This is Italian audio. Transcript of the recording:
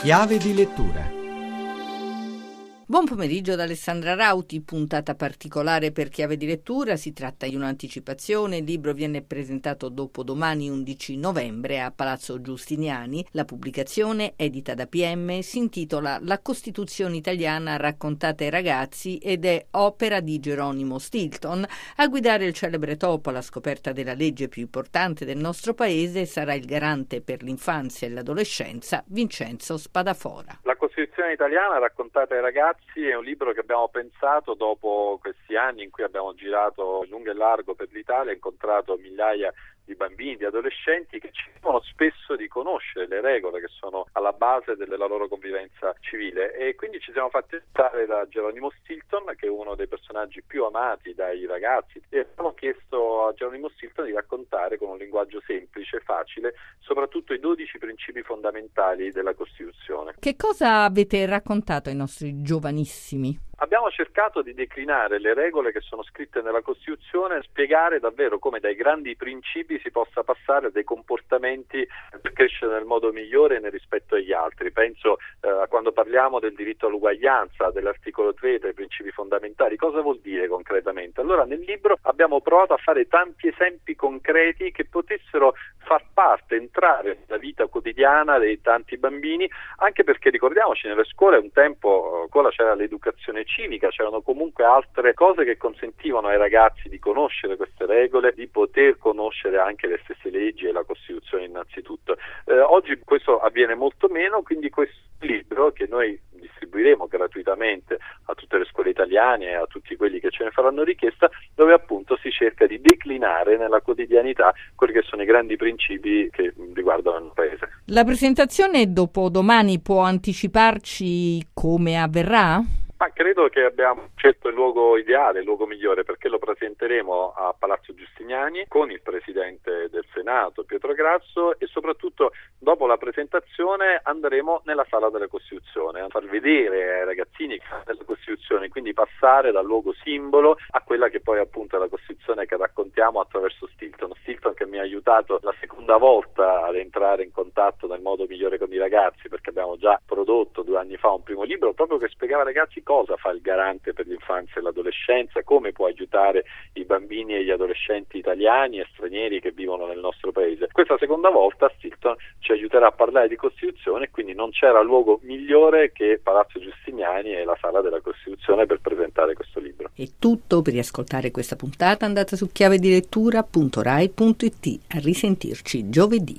Chiave di lettura Buon pomeriggio da Alessandra Rauti, puntata particolare per chiave di lettura, si tratta di un'anticipazione, il libro viene presentato dopo domani 11 novembre a Palazzo Giustiniani, la pubblicazione edita da PM si intitola La Costituzione italiana raccontata ai ragazzi ed è opera di Geronimo Stilton. A guidare il celebre topo alla scoperta della legge più importante del nostro paese sarà il garante per l'infanzia e l'adolescenza Vincenzo Spadafora. La Costituzione italiana raccontata ai ragazzi ragazzi è un libro che abbiamo pensato dopo questi anni in cui abbiamo girato lungo e largo per l'Italia, incontrato migliaia di bambini, di adolescenti che ci chiedono spesso di conoscere le regole che sono alla base della loro convivenza civile e quindi ci siamo fatti stare da Geronimo Stilton che è uno dei personaggi più amati dai ragazzi e abbiamo chiesto a Geronimo Stilton di raccontare con un linguaggio semplice facile soprattutto i 12 principi fondamentali della Costituzione. Che cosa avete raccontato ai nostri giovanissimi? Abbiamo cercato di declinare le regole che sono scritte nella Costituzione spiegare davvero come dai grandi principi si possa passare a dei comportamenti per crescere nel modo migliore nel rispetto agli altri. Penso eh, a quando parliamo del diritto all'uguaglianza, dell'articolo 3 dei principi fondamentali, cosa vuol dire concretamente? Allora nel libro abbiamo provato a fare tanti esempi concreti che potessero far parte, entrare nella vita quotidiana dei tanti bambini, anche perché ricordiamoci nelle scuole un tempo ancora c'era l'educazione civica, c'erano comunque altre cose che consentivano ai ragazzi di conoscere queste regole, di poter conoscere anche le stesse leggi e la Costituzione innanzitutto. Eh, oggi questo avviene molto meno, quindi questo libro che noi distribuiremo gratuitamente a tutte le scuole italiane e a tutti quelli che ce ne faranno richiesta, dove appunto si cerca di declinare nella quotidianità quelli che sono i grandi principi che riguardano il paese. La presentazione dopo domani può anticiparci come avverrà? Ma credo che abbiamo scelto il luogo ideale, il luogo migliore, perché lo a Palazzo Giustiniani con il Presidente del Senato, Pietro Grasso, e soprattutto dopo la presentazione andremo nella Sala della Costituzione a far vedere ai ragazzini della Costituzione, quindi passare dal luogo simbolo a quella che poi appunto è la Costituzione che raccontiamo attraverso Stilton. Stilton che mi ha aiutato la seconda volta ad entrare in contatto nel modo migliore con i ragazzi, perché abbiamo già prodotto due anni fa un primo libro proprio che spiegava ai ragazzi cosa fa il garante per l'infanzia e l'adolescenza, come può aiutare i bambini e gli adolescenti italiani e stranieri che vivono nel nostro paese. Questa seconda volta Stilton ci aiuterà a parlare di Costituzione quindi non c'era luogo migliore che Palazzo Giustiniani e la Sala della Costituzione per presentare questo libro. È tutto per riascoltare questa puntata andate su chiavedilettura.rai.it a risentirci giovedì.